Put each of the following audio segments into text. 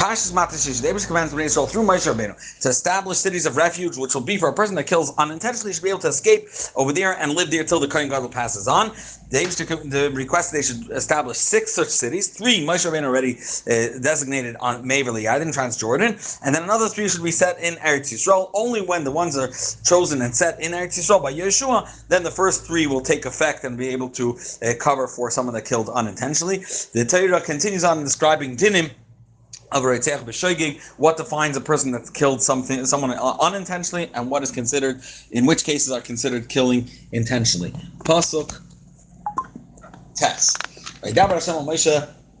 Pashas Matashish, the Abish commands Bnei Israel through Moshe Rabbeinu to establish cities of refuge, which will be for a person that kills unintentionally, should be able to escape over there and live there till the Kohen Gadol passes on. The Abish the request they should establish six such cities. Three Moshe Rabbeinu already uh, designated on Maverly Yadin, Transjordan, and then another three should be set in Eretz Yisrael. Only when the ones are chosen and set in Eretz Yisrael by Yeshua, then the first three will take effect and be able to uh, cover for someone that killed unintentionally. The Torah continues on describing dinim Reitzach what defines a person that's killed something, someone unintentionally, and what is considered, in which cases are considered killing intentionally. Pasuk text.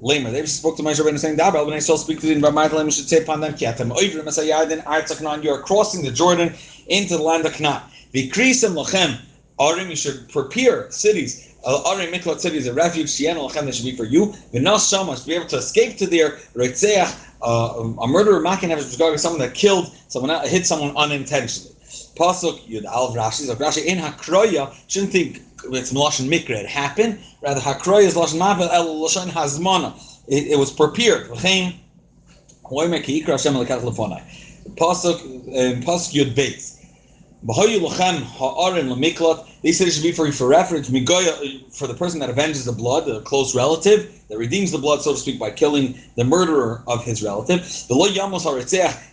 Lamer. They spoke to Moshe Rabbeinu saying, Dabar, I still speak to the Ramat Lamer should say upon them, Kiatem Oivrim Esayadin Artzaknan, you are crossing the Jordan into the land of Canaan. Vikrisim Lachem, Arim, you should prepare cities uh, Arim Miklat cities a refuge, Shien Lachem, that should be for you. Vinas Shamash, to be able to escape to their Reitzeach, uh, a murderer, Makin someone that killed someone, hit someone unintentionally. Pasuk Yud Al Rashi, so Rashi in Hakroya, shouldn't think it's Lashon Mikra, it happened. Rather, Hakroya is Lashon Mabel El Lashon Hazmana. It was prepared. Pasuk um, Pasuk Yud Beis. B'hoyu lachem ha'arim lemiklat. They said it should be for for reference migoya uh, for the person that avenges the blood, the close relative that redeems the blood, so to speak, by killing the murderer of his relative. The yamos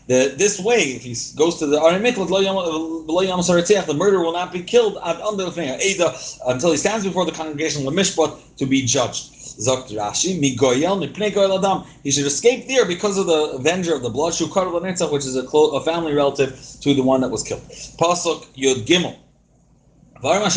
this way, if he goes to the uh, lo yamos the murderer will not be killed until he stands before the congregation lemishpat to be judged. Rashi, Migoyel, Adam. He should escape there because of the avenger of the blood, Shukar which is a, clo- a family relative to the one that was killed. Pasuk Yod Gimel. The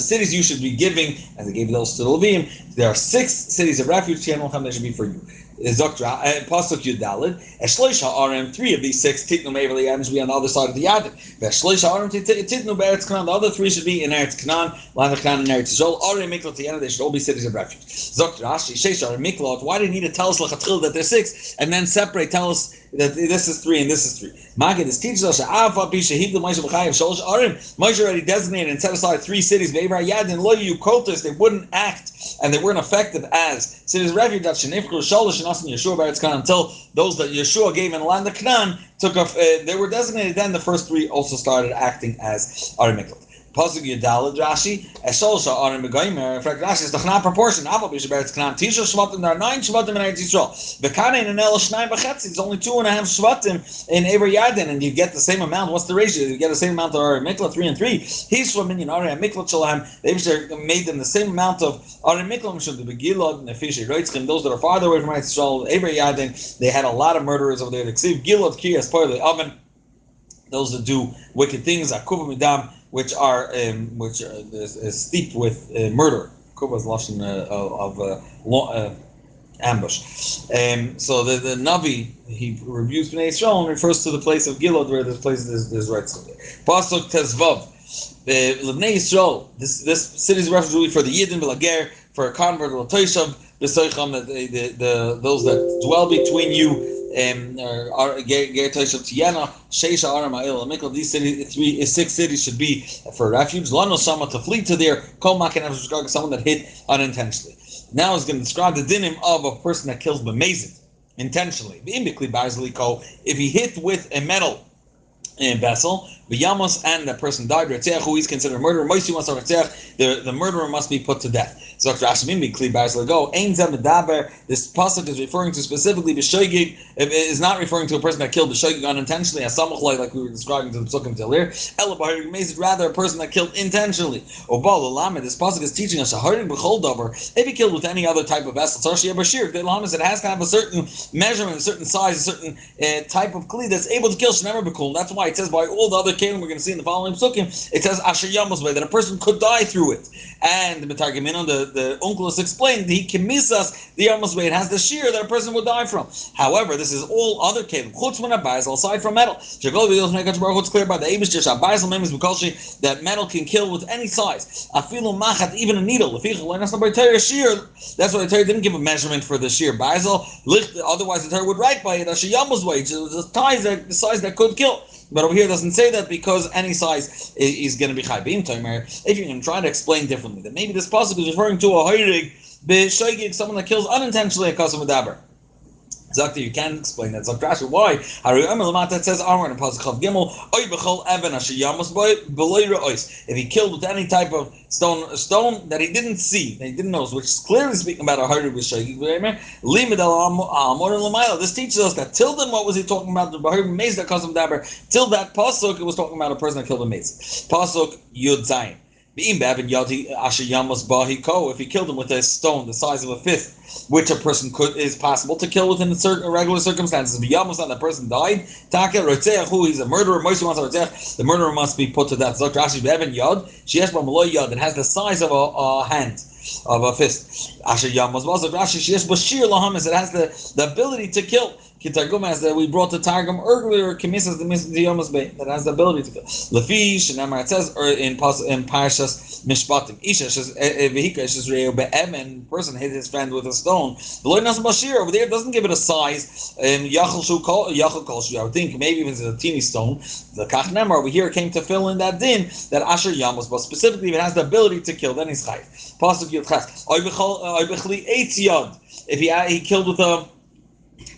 cities you should be giving, as they gave those to the Levim, there are six cities of refuge, that should be for you. Zoktra, uh, Pasuk Yudalid, Eshloish Ha'arim, three of these six, Titnu Meveli Adam should be on the other side of the Yadim. Veshloish Ha'arim, Titnu Beretz Kanan, the other three should be in Eretz Kanan, Land of Kanan, and Eretz Yisrael. Arim Miklot, end, they should all be cities of refuge. Zoktra, Ashi, Sheish Arim Miklot, why do you need to tell us Lachatchil that there's six, and then separate, tell us that this is three and this is three. Magid is teaches us Afa Bisha Hibda Moshe B'Chayev Sholosh Arim. Moshe already designated and set aside three cities. Ve'Ivar Yad and Lo Kotas. They wouldn't act and they weren't effective as cities refuge. That Shenifkul Sholosh and Asin Yeshua Baretz Canaan until those that Yeshua gave in the land of Canaan took off. Uh, they were designated. Then the first three also started acting as Arim Pasuk Yudalad Rashi, Eshol Sha'arim Begoimer. In fact, Rashi is the not proportion. Aval Bishaberetz Kanan. Tisha Shvatim. There are nine Shvatim in Eretz Yisrael. Bekane in El Shnai Bachetzi. It's only two and a half Shvatim in Eber Yadin, and you get the same amount. What's the ratio? You get the same amount of Arim Mikla, three and three. He's from Minyan Arim Mikla Shalom. They made them the same amount of Arim Mikla Mishum the Begilad Fisher Reitzkim. Those that are farther away from Eretz Yisrael, Eber Yadin, they had a lot of murderers over there. The Ksiv Gilad Kiyas Part of the oven. Those that do wicked things, Akuva Midam which are um, which are, is, is steeped with uh, murder. Kuba is lashon uh, of uh, lo, uh, ambush. Um, so the, the Navi he reviews Bnei Yisrael and refers to the place of Gilad where this place is is right. Pasuk Tezvav. The Bnei Yisrael. This this city is refuge for the Yidden Belager for a convert or Toishav. The, the, the, the those that dwell between you um, or Ger Tiana, Sheisha Aram Ha'il, Mikkel, these cities, three, six cities should be for refuge. Lano Sama to flee to there, Kol Makin someone that hit unintentionally. Now he's going to describe the dinim of a person that kills b'mezid intentionally. If he hit with a metal vessel, V'yamos and the person died, Retzech, who is considered a murderer, the, the murderer must be put to death. So Dr. Rashmi Kli go. Ein Medaber. This pasuk is referring to specifically B'shoigig. Is not referring to a person that killed B'shoigig unintentionally, as Samachlai, like we were describing to the psukim here. Elabahir is rather a person that killed intentionally. Obal Lamed. This pasuk is teaching us a Harig B'chol Dover. If he killed with any other type of vessel, Sarshi Bashir. The Lamed it has to have a certain measurement, a certain size, a certain uh, type of kli that's able to kill Shnemer B'kul. That's why it says by all the other kelim we're going to see in the following psukim, it says Asher Yamos that a person could die through it. And the Metargimino, the the Onkelos explained he kimisas the Yamos way, it has the shear that a person would die from. However, this is all other kelim chutz min aside from metal. It's clear by the Abish means that metal can kill with any size. Afilu machat even a needle. That's why the Torah didn't give a measurement for the shear. Basil, otherwise the Torah would write by it Asher Yamos way, the size that the size that could kill. But over here it doesn't say that because any size is, going to be chai beam timer. If you're going to try to explain differently, that maybe this possibly is referring to a hoirig b'shoigig, someone that kills unintentionally a kasam medaber. Zakti, you can't explain that. Zak Rashi, why? It says armor in Pasuk Chav Gimel, Oy b'chol evan asher yamas boy b'loy re'ois. If he killed with any type of stone, stone that he didn't see, that he didn't know, which is clearly speaking about a b'shayik v'remer, limid amor and l'mayla. This teaches us that till then, what was he talking about? The bahir maze that caused him daber. Till that pasuk, it was talking about a person that killed a maze. Pasuk Yud Zayin. If he killed him with a stone the size of a fifth, which a person could is possible to kill within certain regular circumstances. Yamas the person died, Taka who he's a murderer, the murderer must be put to death. Yad, she has Yad, it has the size of a, a hand of a fist. Asher Yamas Rashi, she has Bashir Lahamis, it has the, the ability to kill. Kitargum as that we brought the Targum earlier, Kimisas the Yomas Bay, that has the ability to kill. Lafish and Shanamar, it says or in, in Parashas Mishpatim, Isha, eh, eh, Vehika, Shizreo, Be'emen, person hit his friend with a stone. The Lord Nas Bashir over there doesn't give it a size. Yachal Shu Yachal I would think maybe if it's a teeny stone. The Kach Nemar over here came to fill in that din that Asher Yamas, but specifically if it has the ability to kill, then he's Chayv. Pasuk. If he, he killed with a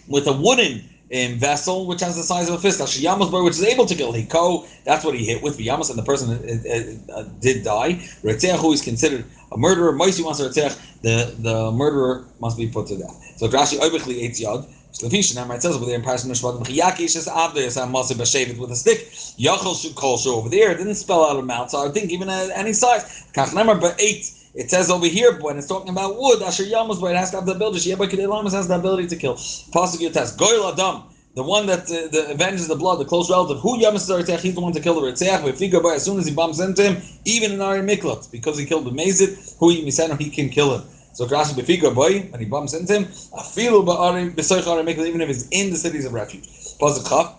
with a wooden um, vessel which has the size of a fist. Yamas which is able to kill Hiko, that's what he hit with. Yamas, and the person uh, uh, uh, did die. Retzeach, is considered a murderer. Moisi wants the the murderer must be put to death. So Rashi Oibichli Eitz Yad. Slavisha now it says over there in Parashat Mishpatim, Chiyakish is Avder Sam Masa Bashavit with a stick. Yachol should call over there. It didn't spell out a mouth, so I think even at any size. Kach Nemar but eight. It says over here when it's talking about wood, Asher Yamas, but it has to have the ability. Sheba Kedelamas has the ability to kill. Pasuk Yotes, Goyl Adam, the one that uh, the avenges the blood, the close relative. Who Yamas Zaritech, he's the one to kill the Ritzach. If he as soon as he bumps into him, even in Ari Miklat, because he killed the Mazit, who he Yimisano, he can kill him. So Rashi Befiga boy, when he bumps into him, Afilu Ba'ari Besoich Ari Miklat, even if he's in the cities of refuge. Pasuk Chav,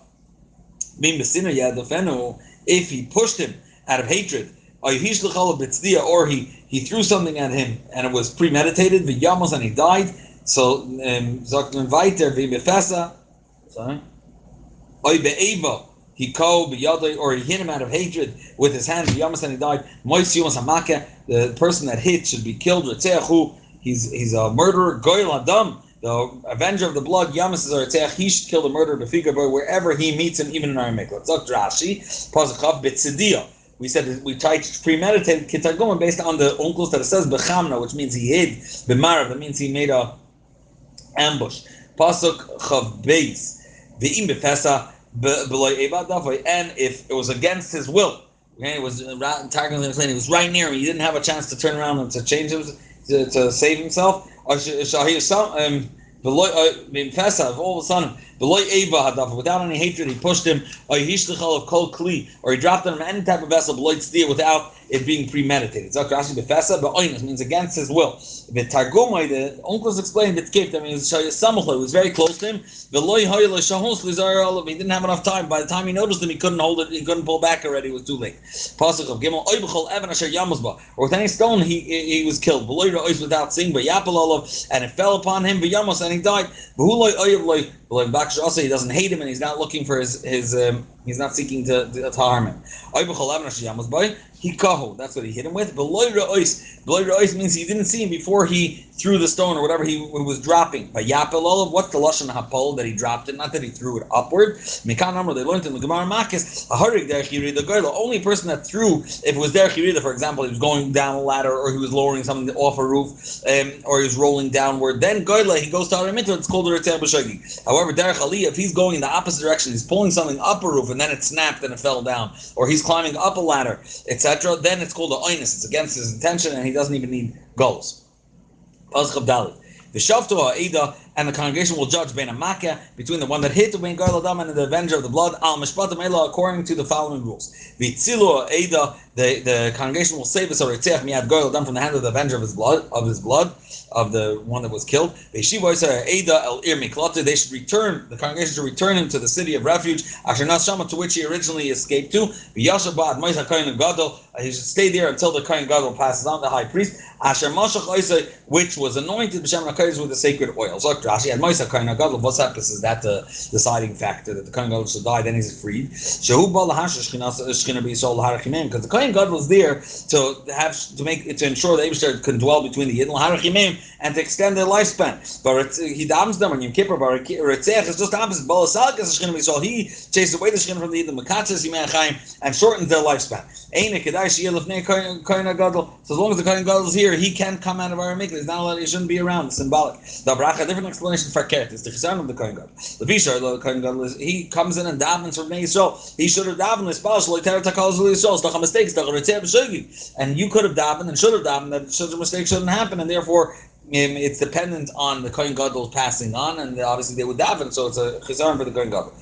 Bim Besina Yadafenu, if he pushed him out of hatred, or he he threw something at him and it was premeditated, the yamos and he died. So um, Zakman Vaiter v'mefesa, sorry, oy be'eva, he ko b'yadoi, or he hit him out of hatred with his hand, yamos and he died. Mois yumas hamaka, the person that hit should be killed. Retzeachu, he's he's a murderer. Goyel adam, the avenger of the blood, Yamas is he should kill the murderer, Befiga boy, wherever he meets him, even in our miklat. Zok Rashi, Pazachav Bitzidia we said we tried to premeditate kitagoma based on the Onkelos that it says bechamna, which means he hid b'marav. That means he made a ambush. Pasuk chav beis v'im befesa and if it was against his will, okay, it was targeting him, it was right near him. He didn't have a chance to turn around and to change him to, to save himself. Or um, all of a sudden Without any hatred, he pushed him, or he of kol kli, or he dropped him any type of vessel, without it being premeditated. Zakrashi but means against his will. The the Onkelos explained it kicked. I mean, it was, very close to him. He didn't have enough time. By the time he noticed him, he couldn't hold it. He couldn't pull back already. It was too late. Or with any stone, he he was killed. Without seeing, but and it fell upon him. And he died. Also, he doesn't hate him, and he's not looking for his his. Um, he's not seeking to, to, to harm him. He kaho. That's what he hit him with. Ra'ois means he didn't see him before he threw the stone or whatever he was dropping. But yapel what's the lashon hapol that he dropped it? Not that he threw it upward. Mikan Amr, they learned in the Gemara Makis, the the only person that threw, if it was derech yirida, for example, he was going down a ladder or he was lowering something off a roof, um, or he was rolling downward, then goyla, he goes to Araminta, it's called a However, derech if he's going in the opposite direction, he's pulling something up a roof and then it snapped and it fell down, or he's climbing up a ladder, etc then it's called a oinus. It's against his intention, and he doesn't even need goals. The Shavtua and the congregation will judge between the one that hit the Ben Adam and the avenger of the blood, Al Mishpatim Ela, according to the following rules. Vitzilu Ida, the, the congregation will save us or Miad Goyal Adam from the hand of the avenger of his blood, of his blood of the one that was killed. They should return, the congregation should return him to the city of refuge, to which he originally escaped to. He should stay there until the Kohen Gadol passes on, the high priest, which was anointed b'shem with the sacred oil. Rashi, and Moisa Kohen Gadol, what's happens is that the deciding factor that the Kohen Gadol should die, then he's freed. Shehu Bal Hashish Shechina Sol Harachimim, because the Kohen Gadol was there to have to make to ensure that Abishter can dwell between the Yidden Harachimim and to extend their lifespan. But he damns them on Yom Kippur, but Ritzech is just the opposite. Bal Salkas Shechina. He chases away the Shechina from the Yidden Makatzes Yimei and shortens their lifespan. Ein Kedai Shiyel Lefnei Kohen Gadol. So as long as the Kohen Gadol is here, he can come out of our mikvah. He's not allowed. He shouldn't be around. Symbolic. The bracha, different explanation for kert. It's the chesed of the Kohen Gadol. The Bishar, the Kohen is he comes in and davens for Bnei Yisrael. He should have davened his spouse like Terat Takal Zul Yisrael. It's a mistake. It's a ritzeh And you could have davened and should have davened that such a mistake shouldn't happen, and therefore um, it's dependent on the Kohen Gadol passing on, and obviously they would daven, so it's a chesed for the Kohen Gadol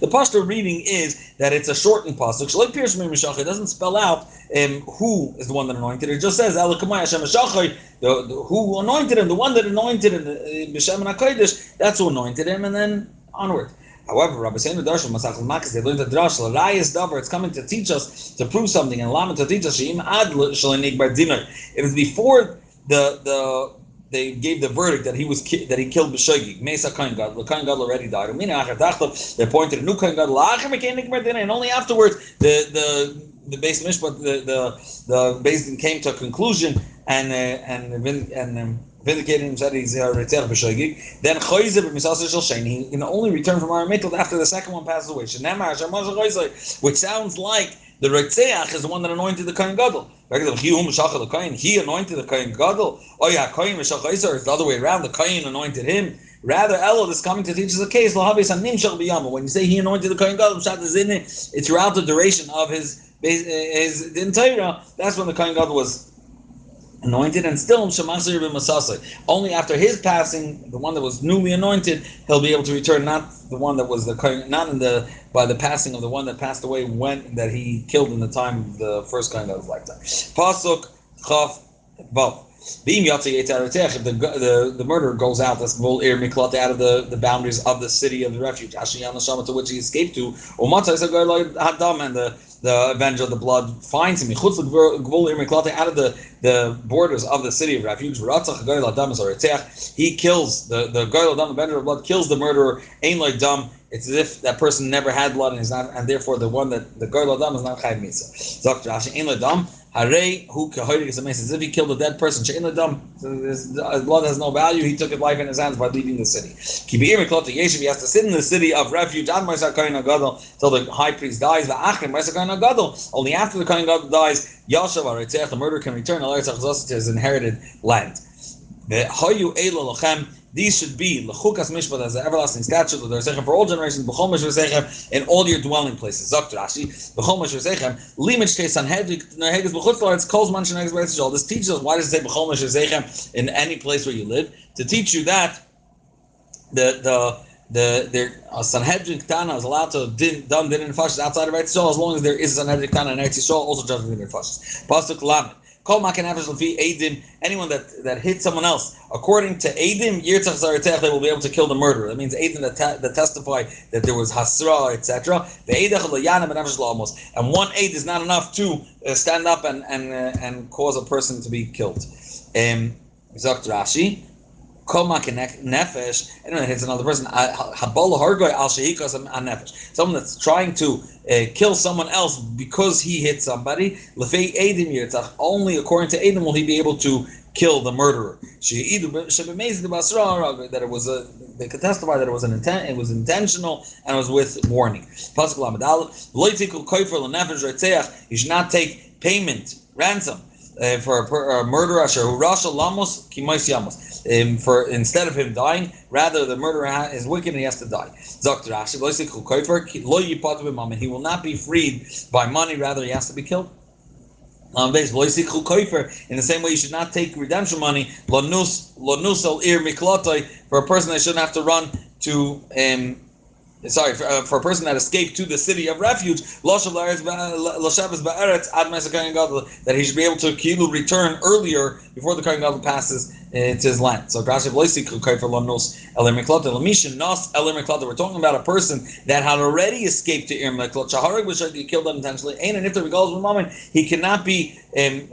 the pastor reading is that it's a shortened pasuk. It doesn't spell out um, who is the one that anointed. It just says, the, the, who anointed him, the one that anointed him, B'Shem HaKodesh, that's who anointed him, and then onward. However, Rabbi Seinu Darshan Masach Makas, they learned the drash, Rayas Davar, it's coming to teach us, to prove something, and Lama to teach us, Sheim Ad Shalinik Bar Dinar. It was before the, the, they gave the verdict that he was ki- that he killed B'Shogig. Mesa Kohen Gadol. Kohen Gadol already died. They appointed a new Kohen Gadol. And only afterwards the the the base mishpat the the the Din came to a conclusion and uh, and and. Um, him, said he's a Ritzach B'Shogig. Then Choyze B'Misasa Shel Sheni, he can only return from our Mikkel after the second one passes away. Which sounds like the Ritzach is the one that anointed the Kohen Gadol. Um, he anointed the Kohen Gadol. Oh yeah, Kohen Meshach is the other way around. The Kohen anointed him. Rather, Elul is coming to teach us a case. When you say he anointed the Kohen Gadol. It's throughout the duration of his his Torah. That's when the Kohen Gadol was anointed, and still. Only after his passing, the one that was newly anointed, he'll be able to return. Not the one that was the not in the by the passing of the one that passed away when that he killed in the time of the first kind of his lifetime. Pasuk Chaf Vav. The, the the murderer goes out, that's out of the, the boundaries of the city of the refuge, to which he escaped to, Hadam, and the the avenger of the blood finds him. Out of the, the borders of the city of refuge. He kills the the the avenger of blood, kills the murderer. Ain like dumb. It's as if that person never had blood and is not, and therefore the one that the Goyal Adam is not chayv mitzvah. Zok Rashi Ain. Hare who is as if he killed a dead person. Shein ledam, his blood has no value. He took his life in his hands by leaving the city. He has to sit in the city of refuge. Till the high priest dies. Only after the Kohen Gadol dies, Yashav the murderer can return to his inherited land. The. These should be lechukas mishpat as an everlasting statute of the Resechem for all generations. B'chol Resechem in all your dwelling places. Dr. Rashi, b'chol Resechem limit te sanhedrin neheges b'chutz la'aretz kol zman sheneges b'eretz This teaches us why does it say b'chol Resechem in any place where you live to teach you that the the the there a Sanhedrin Ketana is allowed to din, done din in outside of Eretz Yisrael as long as there is a Sanhedrin Ketana in Eretz Yisrael also judging in Fashish. Pasuk Lamed. Kol makan Adim, anyone that, that hit someone else, according to Adim, Yirtzach Zaratech, they will be able to kill the murderer. That means Adim that, te- that testify that there was Hasra, etc. And one aid is not enough to uh, stand up and and uh, and cause a person to be killed. Um, Rashi, Koma nefesh. Anyone hits another person, habola hargoy al shehikas nefesh. Someone that's trying to uh, kill someone else because he hit somebody. Lefei edim yirtzach. Only according to edim will he be able to kill the murderer. That it was a. They could testify that it was an intent. It was intentional and it was with warning. He should not take payment ransom uh, for a, a murderer. lamos yamos um, for instead of him dying, rather the murderer is wicked and he has to die. He will not be freed by money, rather he has to be killed. In the same way, you should not take redemption money for a person that shouldn't have to run to um, sorry, for, uh, for, a person that escaped to the city of refuge, that he should be able to return earlier before the Kohen Gadol passes it's his land. So. We're talking about a person that had already escaped to Ir was he killed unintentionally. And if there goes one moment, he cannot be um,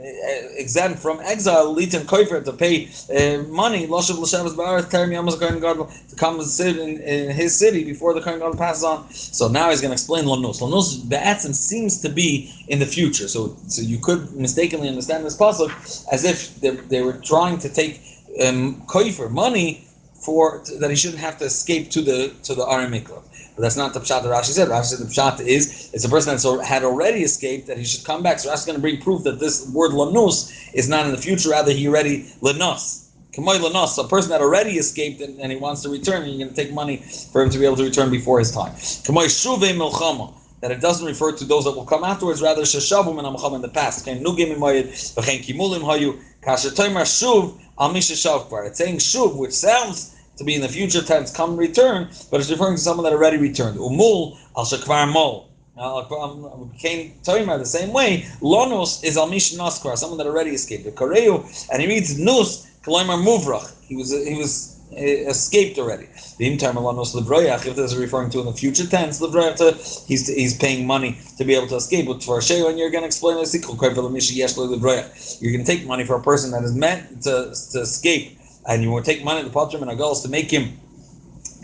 exempt from exile. Litan Kaifer to pay uh, money. Loshav Lashavas Ba'aret Terem Yamos Kohen Gadol to come and sit in, in his city before the Kohen Gadol passes on. So now he's going to explain. Lanos Be'atzim seems to be in the future. So so you could mistakenly understand this puzzle as if they, they were trying to take um, koifer money for that he shouldn't have to escape to the to the Aram Mikra. But that's not the pshat that Rashi said. Rashi said the pshat is it's a person that had already escaped that he should come back. So Rashi's going to bring proof that this word lanus is not in the future. Rather, he already lanus. Kamoy lanus, a person that already escaped and, and he wants to return, and you're going to take money for him to be able to return before his time. Kamoy shuve milchama that it doesn't refer to those that will come afterwards, rather sheshavum and in the past. Nugim kimulim hayu kasher shuv al It's saying shuv, which sounds to be in the future tense, come return, but it's referring to someone that already returned. Umul al shakvar mol. Um, became Toimar the same way. Lonos is al mish naskar, someone that already escaped. The Koreu, and he reads nus koloimar muvrach. He was he was Uh, escaped already. The imtar malanos lebroyach, if this is referring to in the future tense, lebroyach, he's he's paying money to be able to escape. But for a and you're going to explain the sequel, you're going to take money for a person that is meant to, to escape, and you will take money to the patrim and agals to make him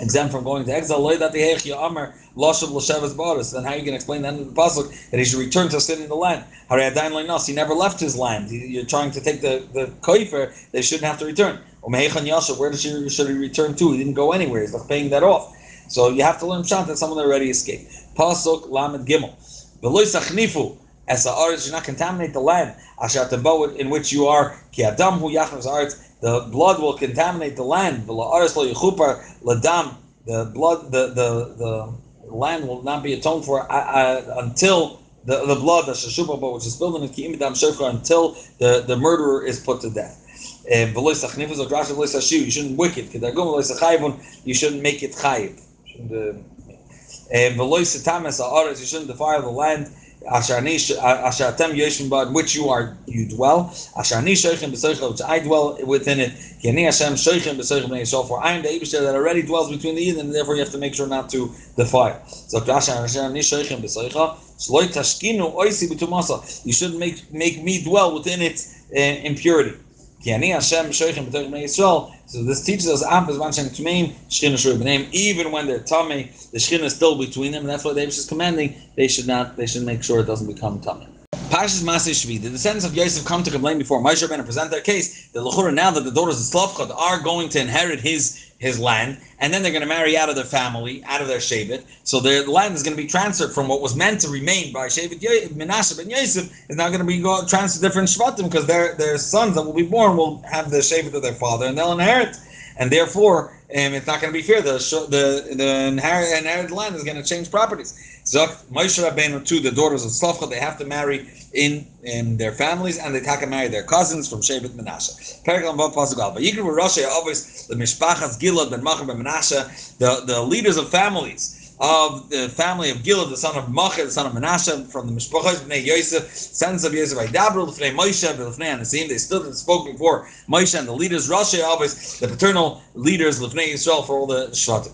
exempt from going to exile. Then how are you going to explain that in the pasuk that he should return to sit in the land? He never left his land. You're trying to take the the koifer. They shouldn't have to return. Where does he, should he return to? He didn't go anywhere. He's not paying that off. So you have to learn pshat that someone already escaped. Pasuk lamed gimel. V'loy sachnifu as the arts do not contaminate the land. Asher in which you are ki adam hu. The blood will contaminate the land. Lo ladam. The blood, the the the land will not be atoned for uh, uh, until the, the blood, the which is spilled in the shofar, until the, the murderer is put to death. Eh, you shouldn't wicked. It. You shouldn't make it chayiv. You shouldn't uh, eh, defile the land. Which you are, you dwell. Which I dwell within it. For I am the that already dwells between the Eden, and therefore you have to make sure not to defile. You shouldn't make make me dwell within its uh, eh, impurity. So this teaches us even when they're tummy, the shkin is still between them, and that's why the is commanding they should not they should make sure it doesn't become tummy. Pashas Masay Shvi, the descendants of Yosef come to complain before Moshe Rabbeinu present their case. The Lechura now that the daughters of Slavchad are going to inherit his his land, and then they're going to marry out of their family, out of their Shevet. So their land is going to be transferred from what was meant to remain by Shevet Menashe and Yosef is now going to be transferred to different Shvatim because their their sons that will be born will have the Shevet of their father and they'll inherit. And therefore, um, it's not going to be fair. The the the inherit, inherited land is going to change properties. Zok Moshe Rabbeinu to the daughters of Slavcha, they have to marry in in their families, and they take and marry their cousins from Shevet Menashe. The Mishpachas Gilad ben Machar ben Menashe, the the leaders of families of the family of Gilad, the son of Machir, the son of Menashe, from the Mishpachas Bnei Yosef, sons of Yosef, Dabru Lefnei Moshe, Lefnei Anasim. They stood and spoke before Moshe and the leaders. Rosh always the paternal leaders Lefnei Yisrael for all the Shvatim.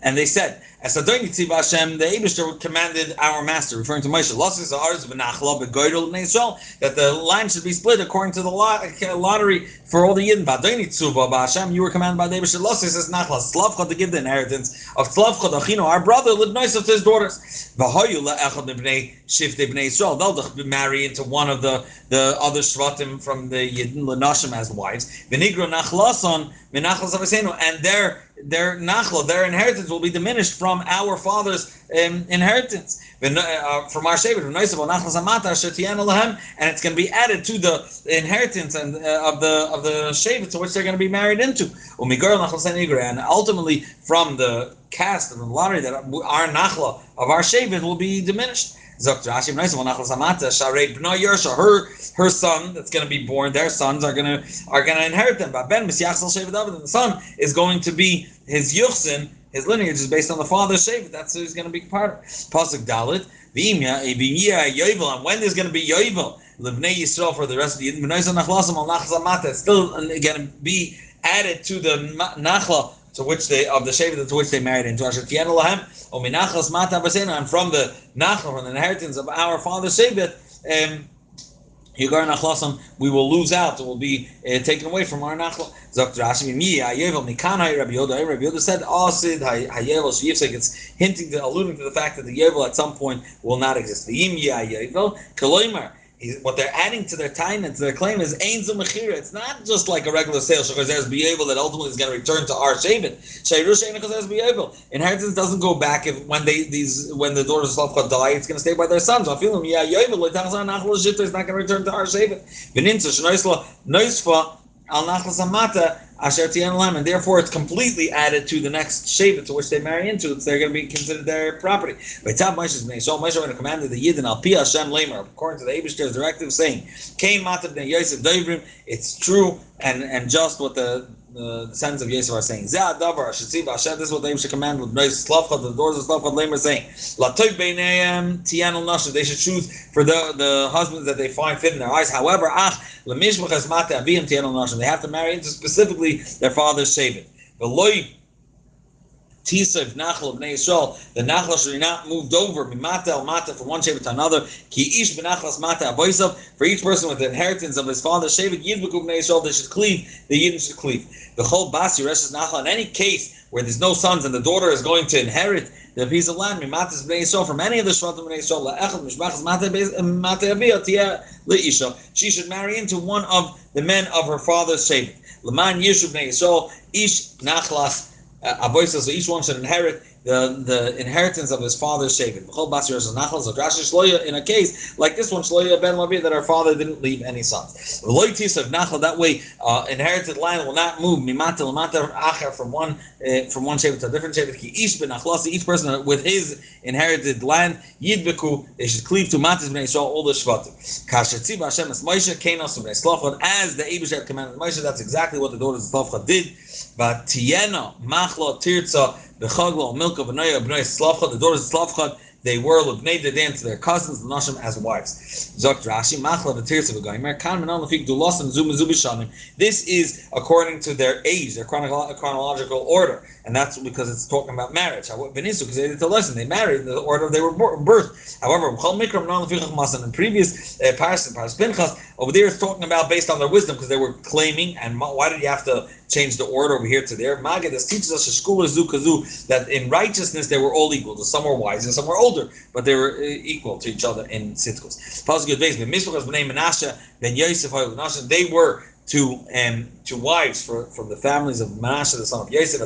And they said, as Adon Yitziv Hashem, the Abishter commanded our master, referring to Moshe, that the land should be split according to the lottery for all the Yidden. Hashem, you were commanded by the Abishter, Losses says Nachlas, Slavcha to give the inheritance of Slavcha, Achino, our brother, Libnois of his daughters. They'll marry into one of the, the other Shvatim from the Yidden, Lenashim as wives. Vinigro Nachlason, and their their nachla, their inheritance will be diminished from our father's um, inheritance. Uh, from our shevet, and it's going to be added to the inheritance and uh, of the of the shevet to which they're going to be married into. And ultimately, from the cast of the lottery, that our nachla of our shevet will be diminished. Her her son that's going to be born, their sons are going to are going to inherit them. But Ben the son is going to be his yuchsin. His lineage is based on the father's shevet. That's who's going to be part of. Pasuk Dalit. V'imya, v'imya yovel, and when there's going to be yovel, Livnei Yisrael for the rest of the Yidden, nachlasim al nachla mata, it's still going to be added to the nachla to which they of the shevet to which they married into. Asher Tiyan Lahem, or minachlas mata basena, and from the nachla, from the inheritance of our father shevet, um, Yigar nachlasam, we will lose out. It will be uh, taken away from our nachla. Zok Rashi, mi hayevel mikan Rabbi Yoda. Rabbi Yoda said, "Asid hayevel sheyifsek." It's hinting, to, alluding to the fact that the yevel at some point will not exist. The yim hayevel koloimer. What they're adding to their time and to their claim is ein mechira. It's not just like a regular sale. Shechazer's be able that ultimately is going to return to our shavin. be able. Inheritance doesn't go back if when they these when the daughters of Slavcha die, it's going to stay by their sons. I feel them. Yeah, yovel. It's not going to return to our shavin. Beninsa shnoisla noisfa al nachlas amata asher tiyan and therefore it's completely added to the next shevet to which they marry into. It's they're going to be considered their property. By Tav Moshe's bnei so Moshe when commanded the Yidden al pi Hashem lemer according to the Eibushter's directive saying, "Kain matav Yosef Doivrim." It's true and and just what the the descendants of Yosef are saying. Zeh adavar shetziv Hashem. This is what they should command with bnei Slavcha. The doors of Slavcha lemer saying, "Latoy bneihem tiyan nashim." They should choose for the the husbands that they find fit in their eyes. However, ach lemishmachas mata avim tiyan al nashim. They have to marry into specifically their father's shaving. The loy Tisa of Nachal of Bnei Yisrael, the Nachal should be not moved over mimata el mata from one shavit to another. Ki ish b'nachlas mata aboisav for each person with the inheritance of his father's shavit yidbeku Bnei Yisrael they should cleave. The Yidden should cleave. The whole basi reshes Nachal in any case where there's no sons and the daughter is going to inherit the piece of land mimatas Bnei Yisrael from any of the shvatim Bnei Yisrael la'echad mishmachas mata aviyah tia leisha. She should marry into one of the men of her father's shavit. Laman Yishuv Bnei Yisrael, Ish Nachlas, uh, Avoisa, so each one should inherit the, the inheritance of his father's shaving. In a case like this one, Shloya ben Lavi, that our father didn't leave any sons. That way, uh, inherited land will not move from one uh, from one shaving to a different shaving. Each person with his inherited land, yidbeku, they should cleave to matas bnei Yisrael all the shvatim. As the Eibush commanded Moshe. That's exactly what the daughters of Slachot did. But tiena machlo tirza Bechagla, Milka, Benaya, Benaya, Slavcha, the daughters of Slavcha, they were Lubnei Dedan to their cousins, the Nashim, as wives. Zok Rashi, Machla, the Tirs of Gaimer, Kan Menon Lafik, Dulos, and Zuma Zubishanim. This is according to their age, their chronological order. And that's because it's talking about marriage. They married in the order they were birth. However, in previous uh, Paris and Paris Pinchas, over there it's talking about based on their wisdom, because they were claiming, and why did you have to change the order over here to there? Magid, this teaches us a school of Zukazu, that in righteousness they were all equal. Some were wise and some were older, but they were uh, equal to each other in Sitkus. They were to um, to wives for, from the families of Menashe, the son of Yosef,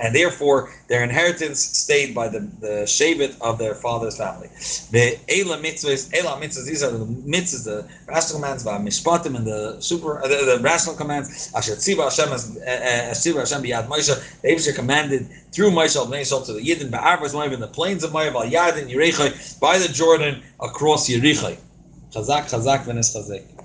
and therefore their inheritance stayed by the, the Shevet of their father's family. The Ela mitzvahs, Ela mitzvahs, these are the mitzvahs, the rational commands, the Mishpatim, and the super, uh, the, the, rational commands. Asher Tziva Hashem, Tziva Hashem biyad Moshe, the commanded through Moshe al to the Yidden, Ba'arvas Moav, in the plains of Moav, al Yad and by the Jordan across Yerichai. Chazak, Chazak, Chazek.